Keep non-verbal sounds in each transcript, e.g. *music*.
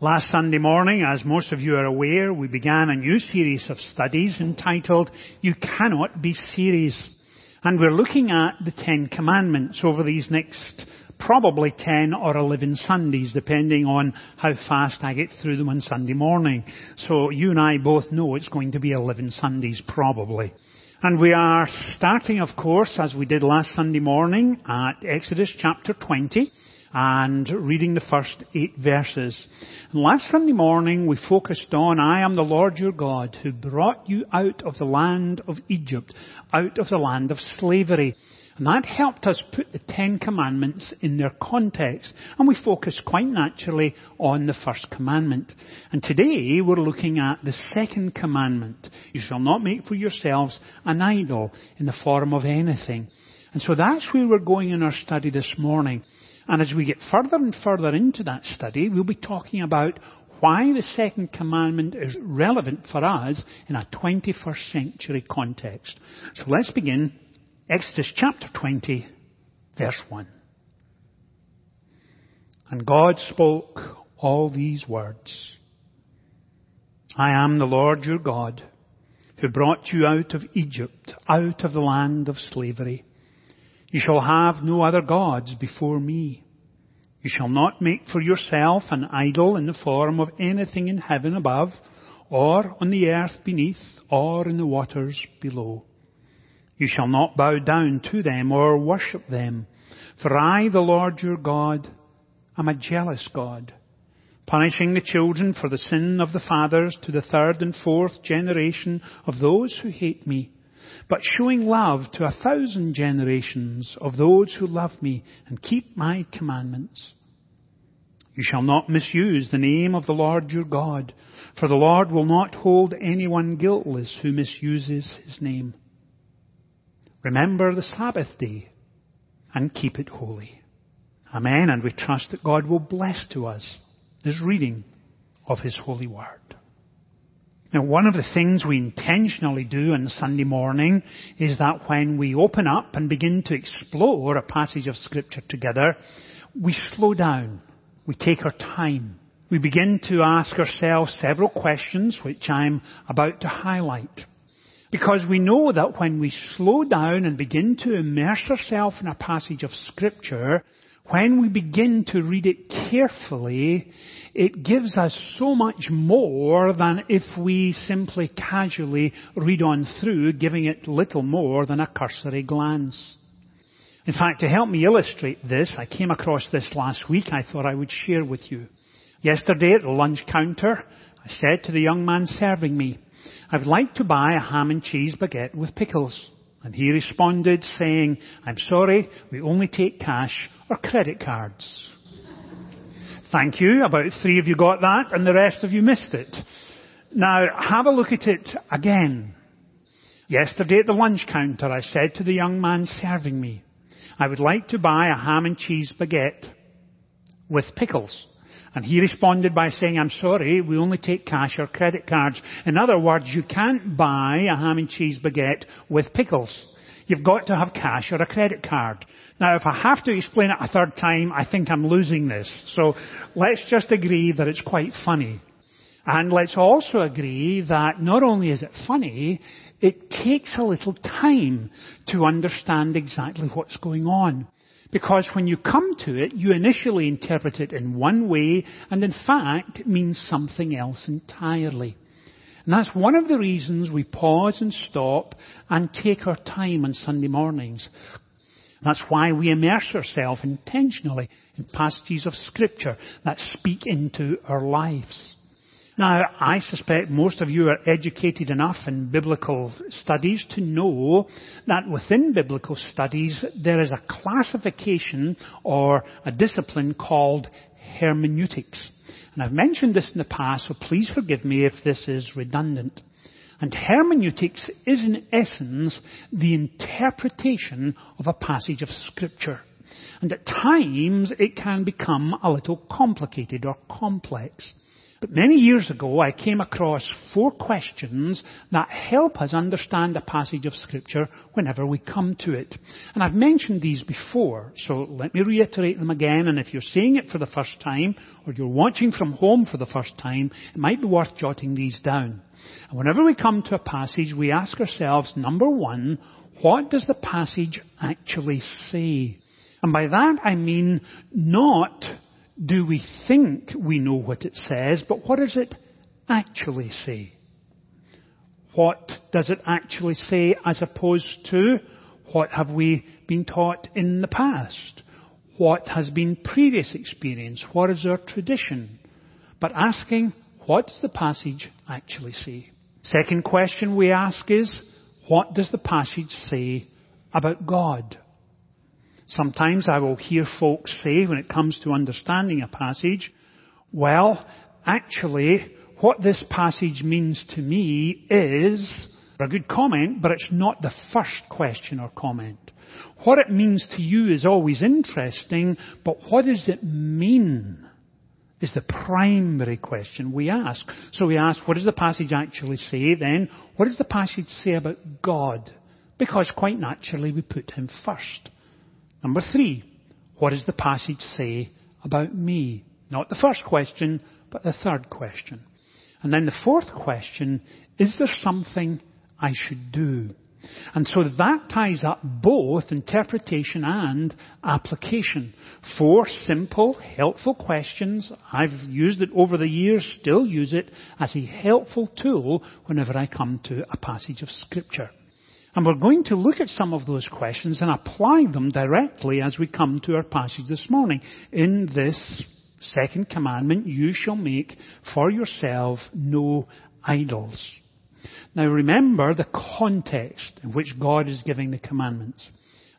Last Sunday morning, as most of you are aware, we began a new series of studies entitled You Cannot Be Serious. And we're looking at the Ten Commandments over these next probably 10 or 11 Sundays, depending on how fast I get through them on Sunday morning. So you and I both know it's going to be 11 Sundays probably. And we are starting, of course, as we did last Sunday morning, at Exodus chapter 20 and reading the first eight verses. And last Sunday morning we focused on, I am the Lord your God who brought you out of the land of Egypt, out of the land of slavery. And that helped us put the Ten Commandments in their context. And we focused quite naturally on the first commandment. And today we're looking at the second commandment. You shall not make for yourselves an idol in the form of anything. And so that's where we're going in our study this morning. And as we get further and further into that study, we'll be talking about why the second commandment is relevant for us in a 21st century context. So let's begin Exodus chapter 20, verse 1. And God spoke all these words. I am the Lord your God, who brought you out of Egypt, out of the land of slavery. You shall have no other gods before me. You shall not make for yourself an idol in the form of anything in heaven above, or on the earth beneath, or in the waters below. You shall not bow down to them or worship them, for I, the Lord your God, am a jealous God, punishing the children for the sin of the fathers to the third and fourth generation of those who hate me, but showing love to a thousand generations of those who love me and keep my commandments. You shall not misuse the name of the Lord your God, for the Lord will not hold anyone guiltless who misuses his name. Remember the Sabbath day and keep it holy. Amen. And we trust that God will bless to us this reading of His holy word. Now, one of the things we intentionally do on Sunday morning is that when we open up and begin to explore a passage of Scripture together, we slow down. We take our time. We begin to ask ourselves several questions which I'm about to highlight. Because we know that when we slow down and begin to immerse ourselves in a passage of Scripture, when we begin to read it carefully, it gives us so much more than if we simply casually read on through, giving it little more than a cursory glance. In fact, to help me illustrate this, I came across this last week I thought I would share with you. Yesterday at the lunch counter, I said to the young man serving me, I would like to buy a ham and cheese baguette with pickles. And he responded saying, I'm sorry, we only take cash or credit cards. Thank you. About three of you got that and the rest of you missed it. Now, have a look at it again. Yesterday at the lunch counter, I said to the young man serving me, I would like to buy a ham and cheese baguette with pickles. And he responded by saying, I'm sorry, we only take cash or credit cards. In other words, you can't buy a ham and cheese baguette with pickles. You've got to have cash or a credit card. Now, if I have to explain it a third time, I think I'm losing this. So let's just agree that it's quite funny. And let's also agree that not only is it funny, it takes a little time to understand exactly what's going on. Because when you come to it, you initially interpret it in one way, and in fact, it means something else entirely. And that's one of the reasons we pause and stop and take our time on Sunday mornings. That's why we immerse ourselves intentionally in passages of Scripture that speak into our lives. Now, I suspect most of you are educated enough in biblical studies to know that within biblical studies there is a classification or a discipline called hermeneutics. And I've mentioned this in the past, so please forgive me if this is redundant. And hermeneutics is in essence the interpretation of a passage of scripture. And at times it can become a little complicated or complex. But many years ago, I came across four questions that help us understand a passage of Scripture whenever we come to it. And I've mentioned these before, so let me reiterate them again. And if you're seeing it for the first time, or you're watching from home for the first time, it might be worth jotting these down. And whenever we come to a passage, we ask ourselves, number one, what does the passage actually say? And by that I mean not do we think we know what it says, but what does it actually say? What does it actually say as opposed to what have we been taught in the past? What has been previous experience? What is our tradition? But asking, what does the passage actually say? Second question we ask is, what does the passage say about God? Sometimes I will hear folks say when it comes to understanding a passage, well, actually, what this passage means to me is a good comment, but it's not the first question or comment. What it means to you is always interesting, but what does it mean? Is the primary question we ask. So we ask, what does the passage actually say then? What does the passage say about God? Because quite naturally we put him first. Number three, what does the passage say about me? Not the first question, but the third question. And then the fourth question, is there something I should do? And so that ties up both interpretation and application. Four simple, helpful questions. I've used it over the years, still use it as a helpful tool whenever I come to a passage of scripture. And we're going to look at some of those questions and apply them directly as we come to our passage this morning. In this second commandment, you shall make for yourself no idols. Now remember the context in which God is giving the commandments.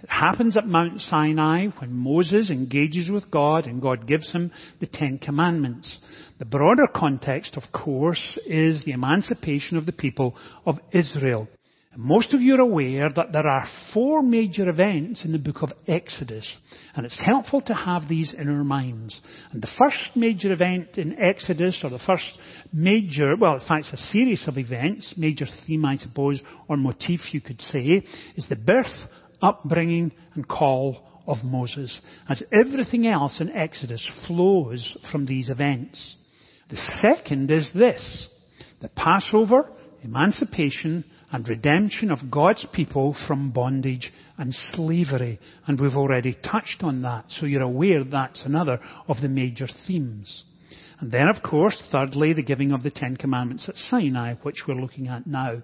It happens at Mount Sinai when Moses engages with God and God gives him the Ten Commandments. The broader context, of course, is the emancipation of the people of Israel. Most of you are aware that there are four major events in the book of Exodus, and it's helpful to have these in our minds. And the first major event in Exodus, or the first major, well, in fact, it's a series of events, major theme, I suppose, or motif, you could say, is the birth, upbringing, and call of Moses, as everything else in Exodus flows from these events. The second is this, the Passover, emancipation, and redemption of God's people from bondage and slavery. And we've already touched on that, so you're aware that's another of the major themes. And then, of course, thirdly, the giving of the Ten Commandments at Sinai, which we're looking at now.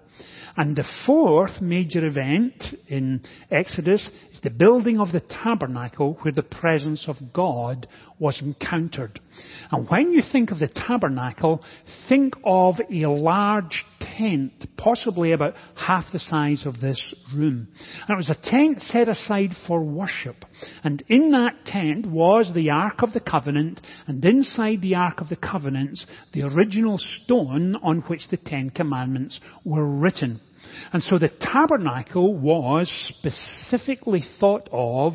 And the fourth major event in Exodus is the building of the tabernacle where the presence of God was encountered. And when you think of the tabernacle, think of a large tent, possibly about half the size of this room. And it was a tent set aside for worship. And in that tent was the Ark of the Covenant, and inside the Ark of the Covenant, the original stone on which the Ten Commandments were written. And so the tabernacle was specifically thought of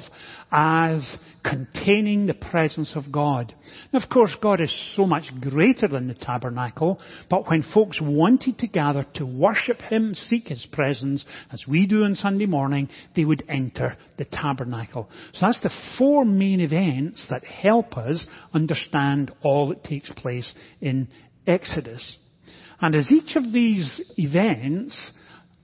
as containing the presence of God. Now, of course, God is so much greater than the tabernacle, but when folks wanted to gather to worship Him, seek His presence, as we do on Sunday morning, they would enter the tabernacle. So that's the four main events that help us understand all that takes place in Exodus. And as each of these events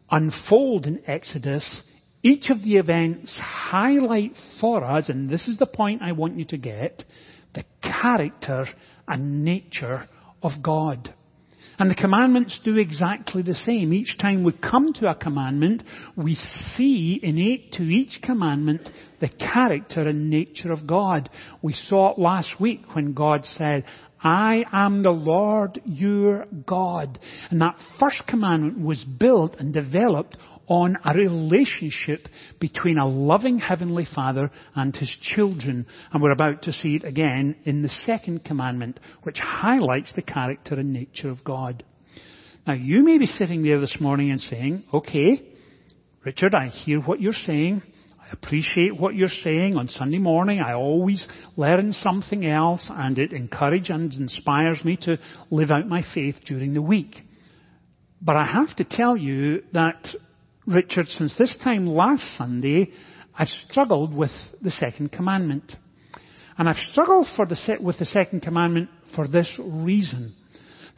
unfold in Exodus, each of the events highlight for us, and this is the point I want you to get, the character and nature of God. And the commandments do exactly the same. Each time we come to a commandment, we see innate to each commandment the character and nature of God. We saw it last week when God said, I am the Lord your God. And that first commandment was built and developed on a relationship between a loving Heavenly Father and His children. And we're about to see it again in the second commandment, which highlights the character and nature of God. Now you may be sitting there this morning and saying, okay, Richard, I hear what you're saying. I appreciate what you're saying on Sunday morning. I always learn something else and it encourages and inspires me to live out my faith during the week. But I have to tell you that, Richard, since this time last Sunday, I've struggled with the second commandment. And I've struggled the, with the second commandment for this reason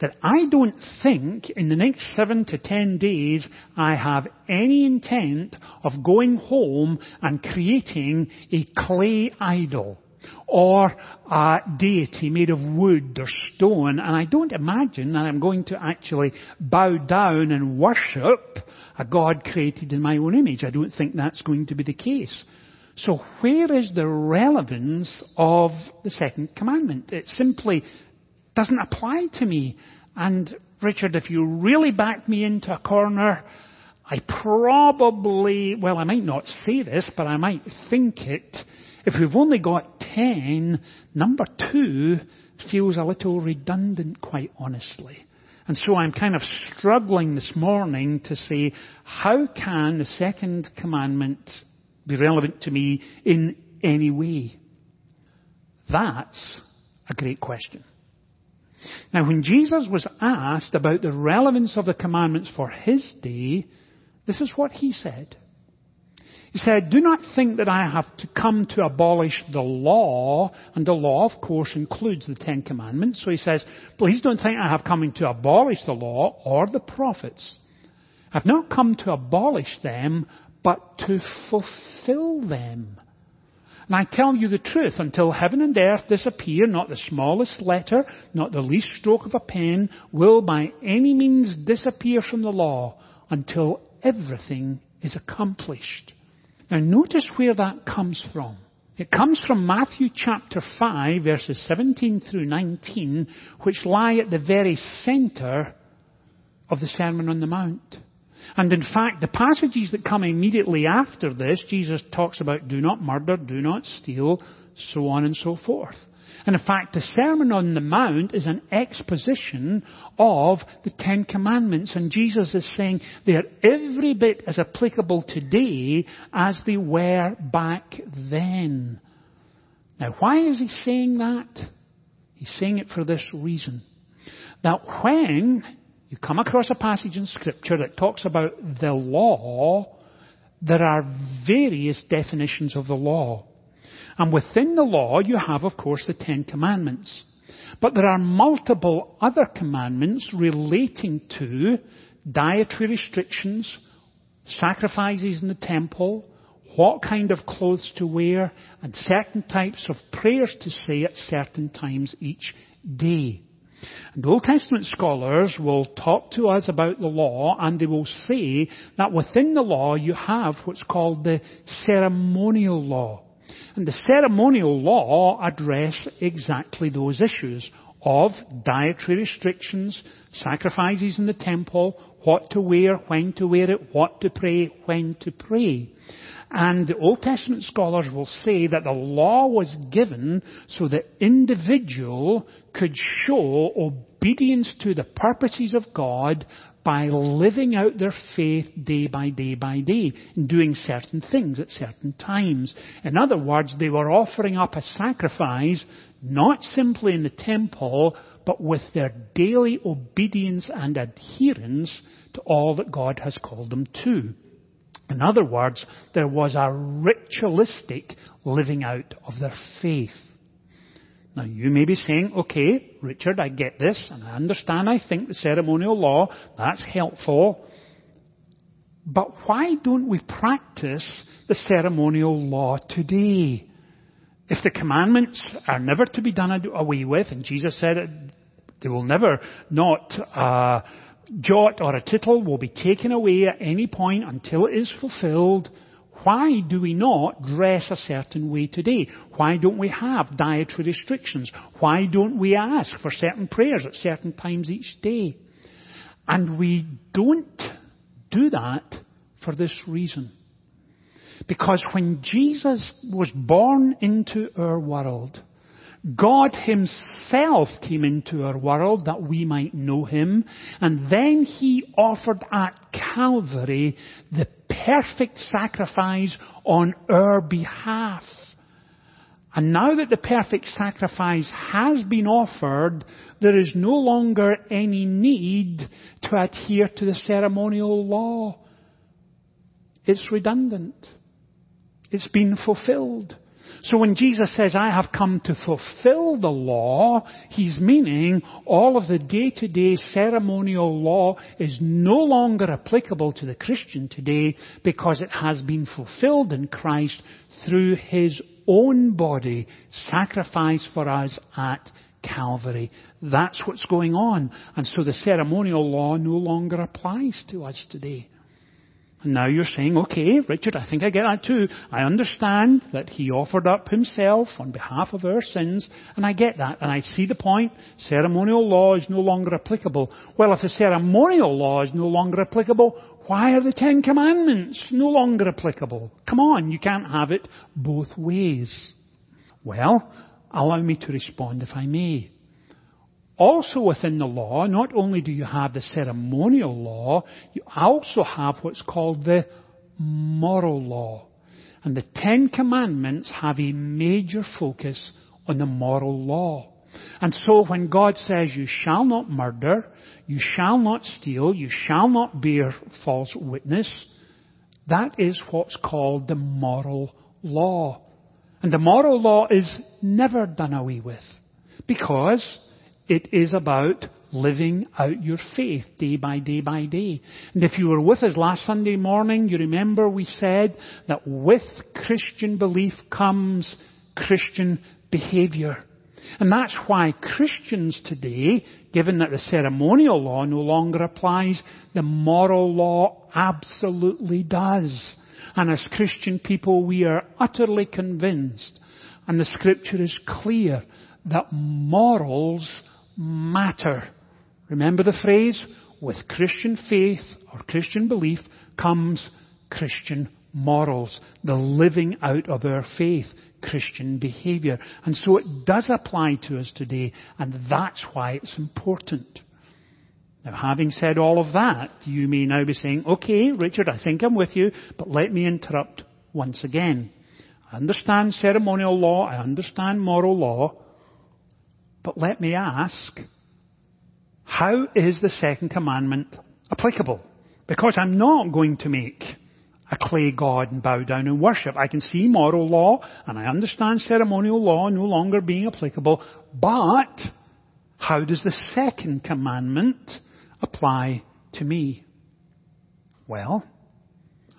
that I don't think in the next seven to ten days I have any intent of going home and creating a clay idol or a deity made of wood or stone. And I don't imagine that I'm going to actually bow down and worship a God created in my own image. I don't think that's going to be the case. So where is the relevance of the second commandment? It simply doesn't apply to me. And Richard, if you really back me into a corner, I probably, well, I might not say this, but I might think it. If we've only got 10, number two feels a little redundant, quite honestly. And so I'm kind of struggling this morning to say, how can the second commandment be relevant to me in any way? That's a great question. Now, when Jesus was asked about the relevance of the commandments for his day, this is what he said. He said, Do not think that I have to come to abolish the law, and the law, of course, includes the Ten Commandments. So he says, Please don't think I have come to abolish the law or the prophets. I've not come to abolish them, but to fulfill them. And I tell you the truth, until heaven and earth disappear, not the smallest letter, not the least stroke of a pen, will by any means disappear from the law until everything is accomplished. Now notice where that comes from. It comes from Matthew chapter 5 verses 17 through 19, which lie at the very center of the Sermon on the Mount. And in fact, the passages that come immediately after this, Jesus talks about do not murder, do not steal, so on and so forth. And in fact, the Sermon on the Mount is an exposition of the Ten Commandments. And Jesus is saying they are every bit as applicable today as they were back then. Now, why is he saying that? He's saying it for this reason. That when you come across a passage in Scripture that talks about the law, there are various definitions of the law. And within the law, you have, of course, the Ten Commandments. But there are multiple other commandments relating to dietary restrictions, sacrifices in the temple, what kind of clothes to wear, and certain types of prayers to say at certain times each day. And Old Testament scholars will talk to us about the law and they will say that within the law you have what's called the ceremonial law. And the ceremonial law address exactly those issues of dietary restrictions, sacrifices in the temple, what to wear, when to wear it, what to pray, when to pray. And the Old Testament scholars will say that the law was given so the individual could show obedience to the purposes of God by living out their faith day by day by day and doing certain things at certain times. In other words, they were offering up a sacrifice not simply in the temple, but with their daily obedience and adherence to all that God has called them to. In other words, there was a ritualistic living out of their faith. Now you may be saying, okay, Richard, I get this, and I understand, I think the ceremonial law, that's helpful. But why don't we practice the ceremonial law today? If the commandments are never to be done away with, and Jesus said it, they will never not uh, jot or a tittle will be taken away at any point until it is fulfilled. Why do we not dress a certain way today? Why don't we have dietary restrictions? Why don't we ask for certain prayers at certain times each day? And we don't do that for this reason. Because when Jesus was born into our world, God himself came into our world that we might know him, and then he offered at Calvary the perfect sacrifice on our behalf. And now that the perfect sacrifice has been offered, there is no longer any need to adhere to the ceremonial law. It's redundant. It's been fulfilled. So when Jesus says, I have come to fulfill the law, he's meaning all of the day-to-day ceremonial law is no longer applicable to the Christian today because it has been fulfilled in Christ through his own body sacrificed for us at Calvary. That's what's going on. And so the ceremonial law no longer applies to us today. Now you're saying, okay, Richard, I think I get that too. I understand that he offered up himself on behalf of our sins, and I get that, and I see the point. Ceremonial law is no longer applicable. Well, if the ceremonial law is no longer applicable, why are the Ten Commandments no longer applicable? Come on, you can't have it both ways. Well, allow me to respond if I may. Also within the law, not only do you have the ceremonial law, you also have what's called the moral law. And the Ten Commandments have a major focus on the moral law. And so when God says you shall not murder, you shall not steal, you shall not bear false witness, that is what's called the moral law. And the moral law is never done away with. Because it is about living out your faith day by day by day. And if you were with us last Sunday morning, you remember we said that with Christian belief comes Christian behavior. And that's why Christians today, given that the ceremonial law no longer applies, the moral law absolutely does. And as Christian people, we are utterly convinced, and the scripture is clear, that morals matter. Remember the phrase? With Christian faith or Christian belief comes Christian morals, the living out of our faith, Christian behavior. And so it does apply to us today, and that's why it's important. Now, having said all of that, you may now be saying, okay, Richard, I think I'm with you, but let me interrupt once again. I understand ceremonial law, I understand moral law, but let me ask, how is the second commandment applicable? Because I'm not going to make a clay god and bow down and worship. I can see moral law and I understand ceremonial law no longer being applicable, but how does the second commandment apply to me? Well,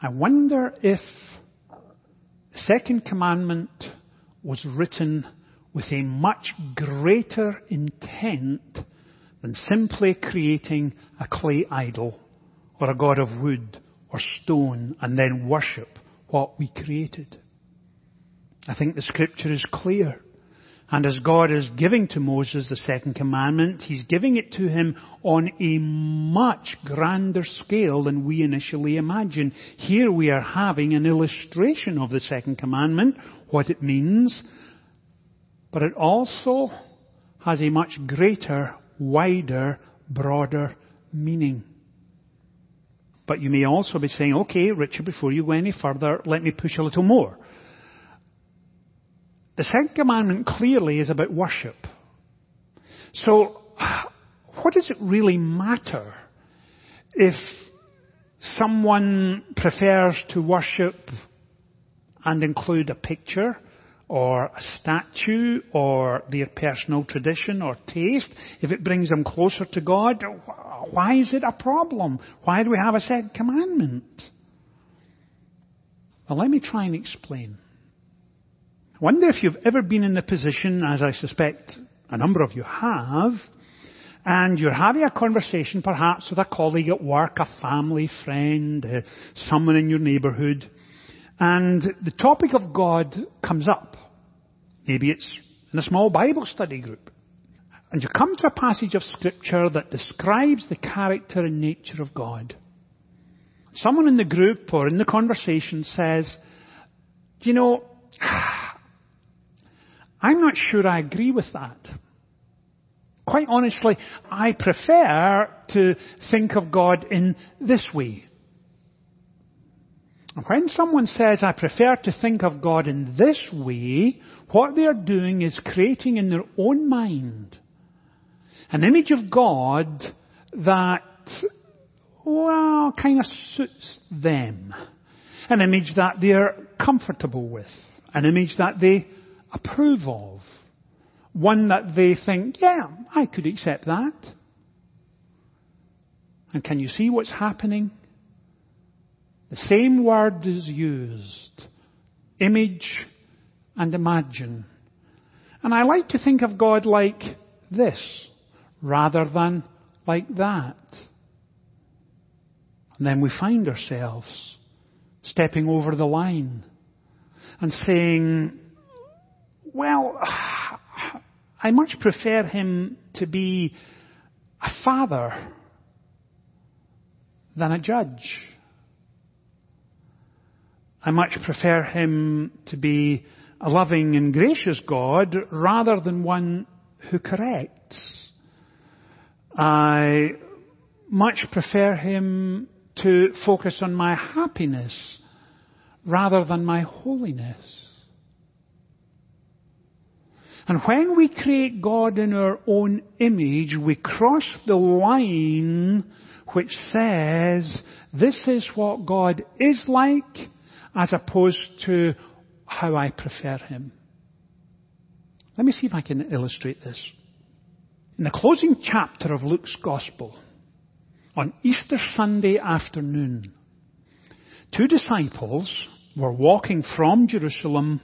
I wonder if the second commandment was written with a much greater intent than simply creating a clay idol or a god of wood or stone and then worship what we created. I think the scripture is clear. And as God is giving to Moses the second commandment, He's giving it to him on a much grander scale than we initially imagine. Here we are having an illustration of the second commandment, what it means, but it also has a much greater, wider, broader meaning. But you may also be saying, okay, Richard, before you go any further, let me push a little more. The second commandment clearly is about worship. So, what does it really matter if someone prefers to worship and include a picture or a statue or their personal tradition or taste, if it brings them closer to God, why is it a problem? Why do we have a second commandment? Well, let me try and explain. I wonder if you've ever been in the position, as I suspect a number of you have, and you're having a conversation perhaps with a colleague at work, a family friend, uh, someone in your neighborhood, and the topic of God comes up. Maybe it's in a small Bible study group. And you come to a passage of scripture that describes the character and nature of God. Someone in the group or in the conversation says, do you know, *sighs* I'm not sure I agree with that. Quite honestly, I prefer to think of God in this way. When someone says, I prefer to think of God in this way, what they are doing is creating in their own mind an image of God that, well, kind of suits them. An image that they're comfortable with. An image that they approve of. One that they think, yeah, I could accept that. And can you see what's happening? The same word is used. Image and imagine. And I like to think of God like this rather than like that. And then we find ourselves stepping over the line and saying, well, *sighs* I much prefer him to be a father than a judge. I much prefer him to be a loving and gracious God rather than one who corrects. I much prefer him to focus on my happiness rather than my holiness. And when we create God in our own image, we cross the line which says this is what God is like as opposed to how I prefer him. Let me see if I can illustrate this. In the closing chapter of Luke's Gospel, on Easter Sunday afternoon, two disciples were walking from Jerusalem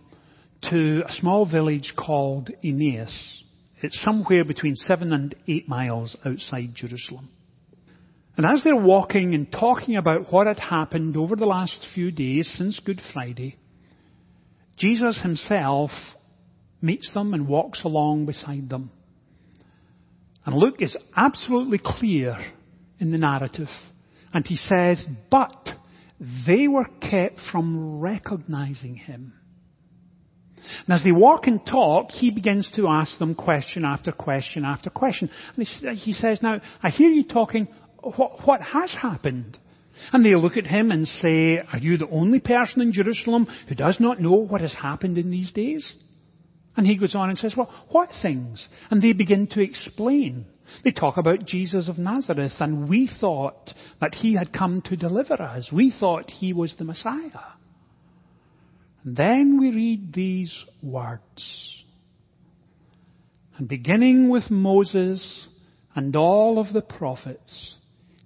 to a small village called Emmaus. It's somewhere between seven and eight miles outside Jerusalem. And as they're walking and talking about what had happened over the last few days since Good Friday, Jesus himself meets them and walks along beside them. And Luke is absolutely clear in the narrative. And he says, but they were kept from recognizing him. And as they walk and talk, he begins to ask them question after question after question. And he says, now, I hear you talking what, what has happened? And they look at him and say, Are you the only person in Jerusalem who does not know what has happened in these days? And he goes on and says, Well, what things? And they begin to explain. They talk about Jesus of Nazareth, and we thought that he had come to deliver us. We thought he was the Messiah. And then we read these words. And beginning with Moses and all of the prophets,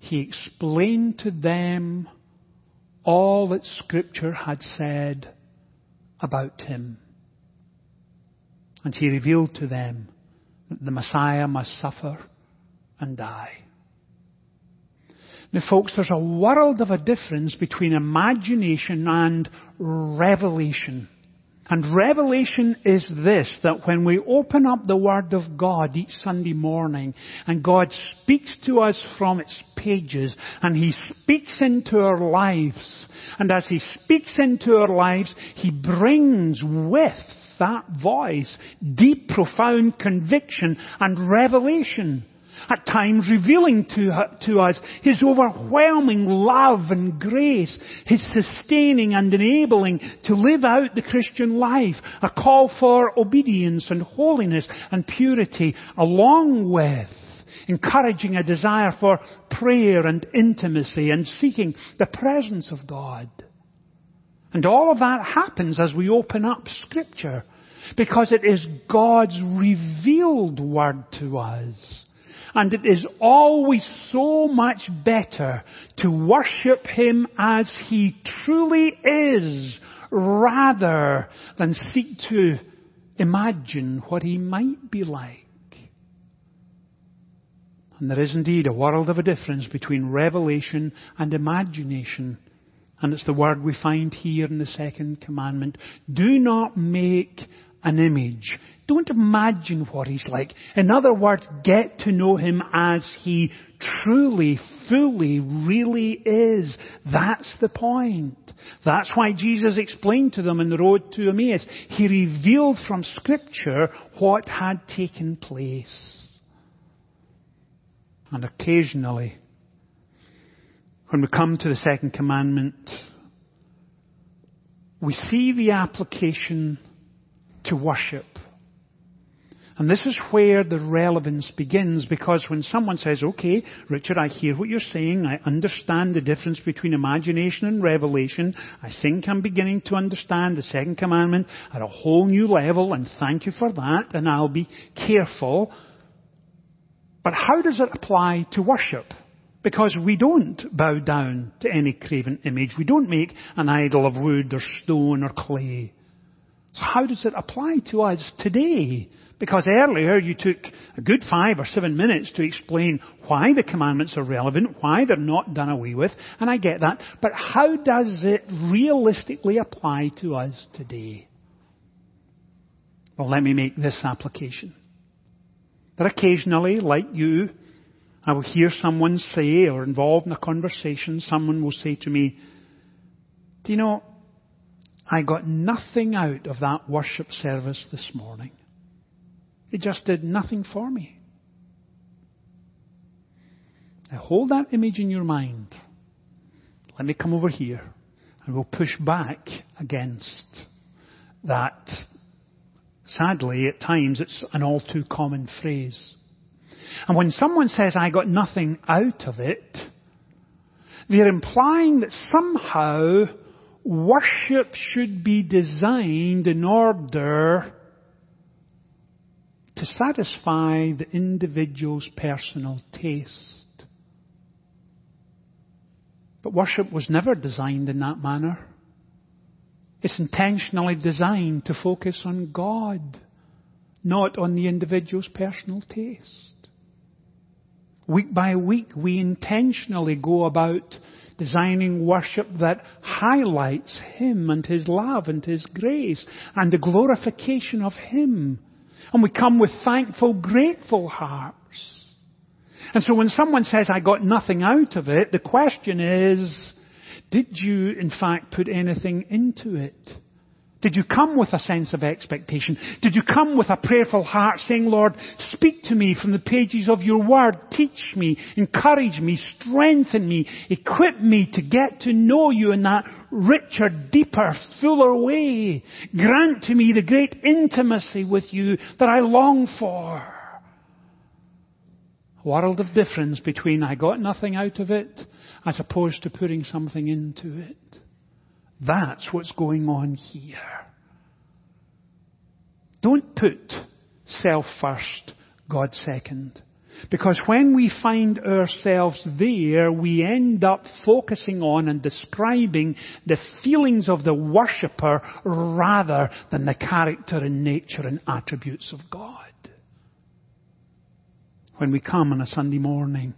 he explained to them all that Scripture had said about him. And he revealed to them that the Messiah must suffer and die. Now folks, there's a world of a difference between imagination and revelation. And revelation is this, that when we open up the Word of God each Sunday morning, and God speaks to us from its pages, and He speaks into our lives, and as He speaks into our lives, He brings with that voice deep, profound conviction and revelation at times revealing to, to us His overwhelming love and grace, His sustaining and enabling to live out the Christian life, a call for obedience and holiness and purity, along with encouraging a desire for prayer and intimacy and seeking the presence of God. And all of that happens as we open up Scripture because it is God's revealed Word to us. And it is always so much better to worship Him as He truly is rather than seek to imagine what He might be like. And there is indeed a world of a difference between revelation and imagination. And it's the word we find here in the second commandment. Do not make an image. Don't imagine what he's like. In other words, get to know him as he truly, fully, really is. That's the point. That's why Jesus explained to them in the road to Emmaus. He revealed from scripture what had taken place. And occasionally, when we come to the second commandment, we see the application to worship. And this is where the relevance begins because when someone says, okay, Richard, I hear what you're saying. I understand the difference between imagination and revelation. I think I'm beginning to understand the second commandment at a whole new level and thank you for that and I'll be careful. But how does it apply to worship? Because we don't bow down to any graven image. We don't make an idol of wood or stone or clay. So how does it apply to us today? Because earlier you took a good five or seven minutes to explain why the commandments are relevant, why they're not done away with, and I get that. But how does it realistically apply to us today? Well, let me make this application. That occasionally, like you, I will hear someone say, or involved in a conversation, someone will say to me, do you know, I got nothing out of that worship service this morning. It just did nothing for me. Now hold that image in your mind. Let me come over here and we'll push back against that. Sadly, at times it's an all too common phrase. And when someone says, I got nothing out of it, they're implying that somehow worship should be designed in order to satisfy the individual's personal taste. But worship was never designed in that manner. It's intentionally designed to focus on God, not on the individual's personal taste. Week by week, we intentionally go about designing worship that highlights Him and His love and His grace and the glorification of Him. And we come with thankful, grateful hearts. And so when someone says, I got nothing out of it, the question is, did you in fact put anything into it? Did you come with a sense of expectation? Did you come with a prayerful heart saying, Lord, speak to me from the pages of your word. Teach me, encourage me, strengthen me, equip me to get to know you in that richer, deeper, fuller way. Grant to me the great intimacy with you that I long for. World of difference between I got nothing out of it as opposed to putting something into it. That's what's going on here. Don't put self first, God second. Because when we find ourselves there, we end up focusing on and describing the feelings of the worshipper rather than the character and nature and attributes of God. When we come on a Sunday morning,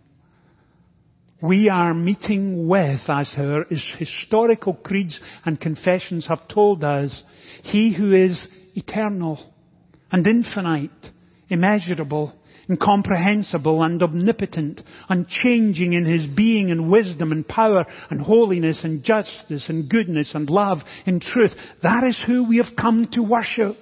we are meeting with, as our historical creeds and confessions have told us, He who is eternal and infinite, immeasurable, incomprehensible and omnipotent, unchanging in His being and wisdom and power and holiness and justice and goodness and love and truth. That is who we have come to worship.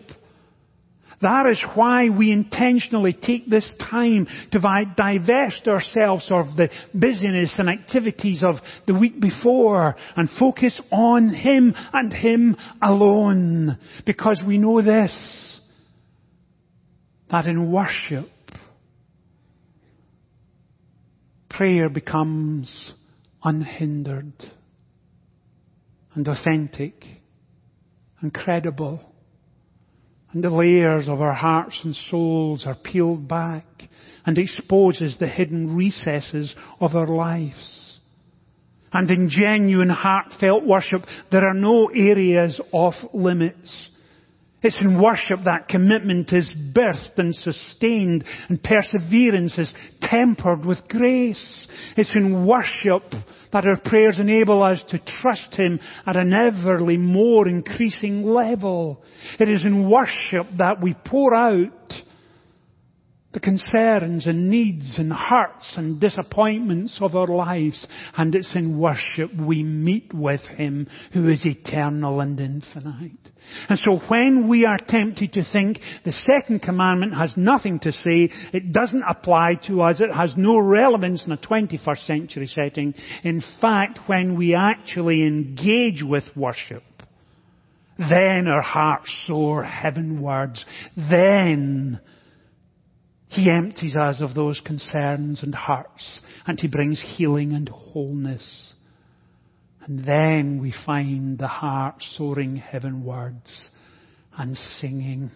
That is why we intentionally take this time to divest ourselves of the busyness and activities of the week before and focus on Him and Him alone. Because we know this, that in worship, prayer becomes unhindered and authentic and credible and the layers of our hearts and souls are peeled back and exposes the hidden recesses of our lives. And in genuine heartfelt worship, there are no areas off limits. It's in worship that commitment is birthed and sustained and perseverance is tempered with grace. It's in worship that our prayers enable us to trust Him at an everly more increasing level. It is in worship that we pour out the concerns and needs and hurts and disappointments of our lives. And it's in worship we meet with Him who is eternal and infinite. And so when we are tempted to think the second commandment has nothing to say, it doesn't apply to us, it has no relevance in a 21st century setting. In fact, when we actually engage with worship, then our hearts soar heavenwards. Then he empties us of those concerns and hurts, and He brings healing and wholeness. And then we find the heart soaring heavenwards and singing,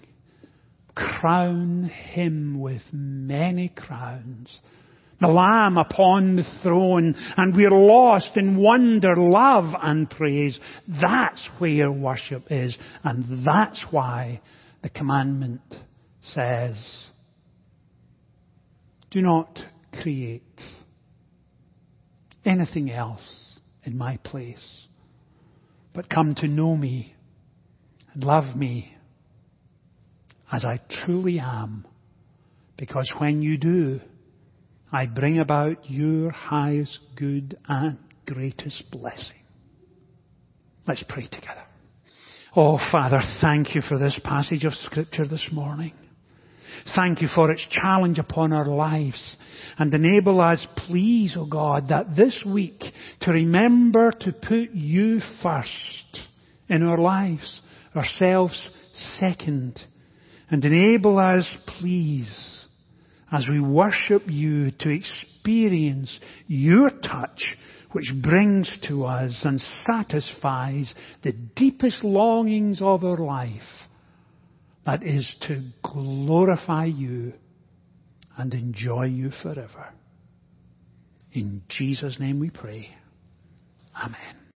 Crown Him with many crowns. The Lamb upon the throne, and we're lost in wonder, love, and praise. That's where worship is, and that's why the commandment says, do not create anything else in my place, but come to know me and love me as I truly am. Because when you do, I bring about your highest good and greatest blessing. Let's pray together. Oh, Father, thank you for this passage of Scripture this morning. Thank you for its challenge upon our lives. And enable us, please, O oh God, that this week to remember to put you first in our lives, ourselves second. And enable us, please, as we worship you to experience your touch which brings to us and satisfies the deepest longings of our life that is to glorify you and enjoy you forever. In Jesus' name we pray. Amen.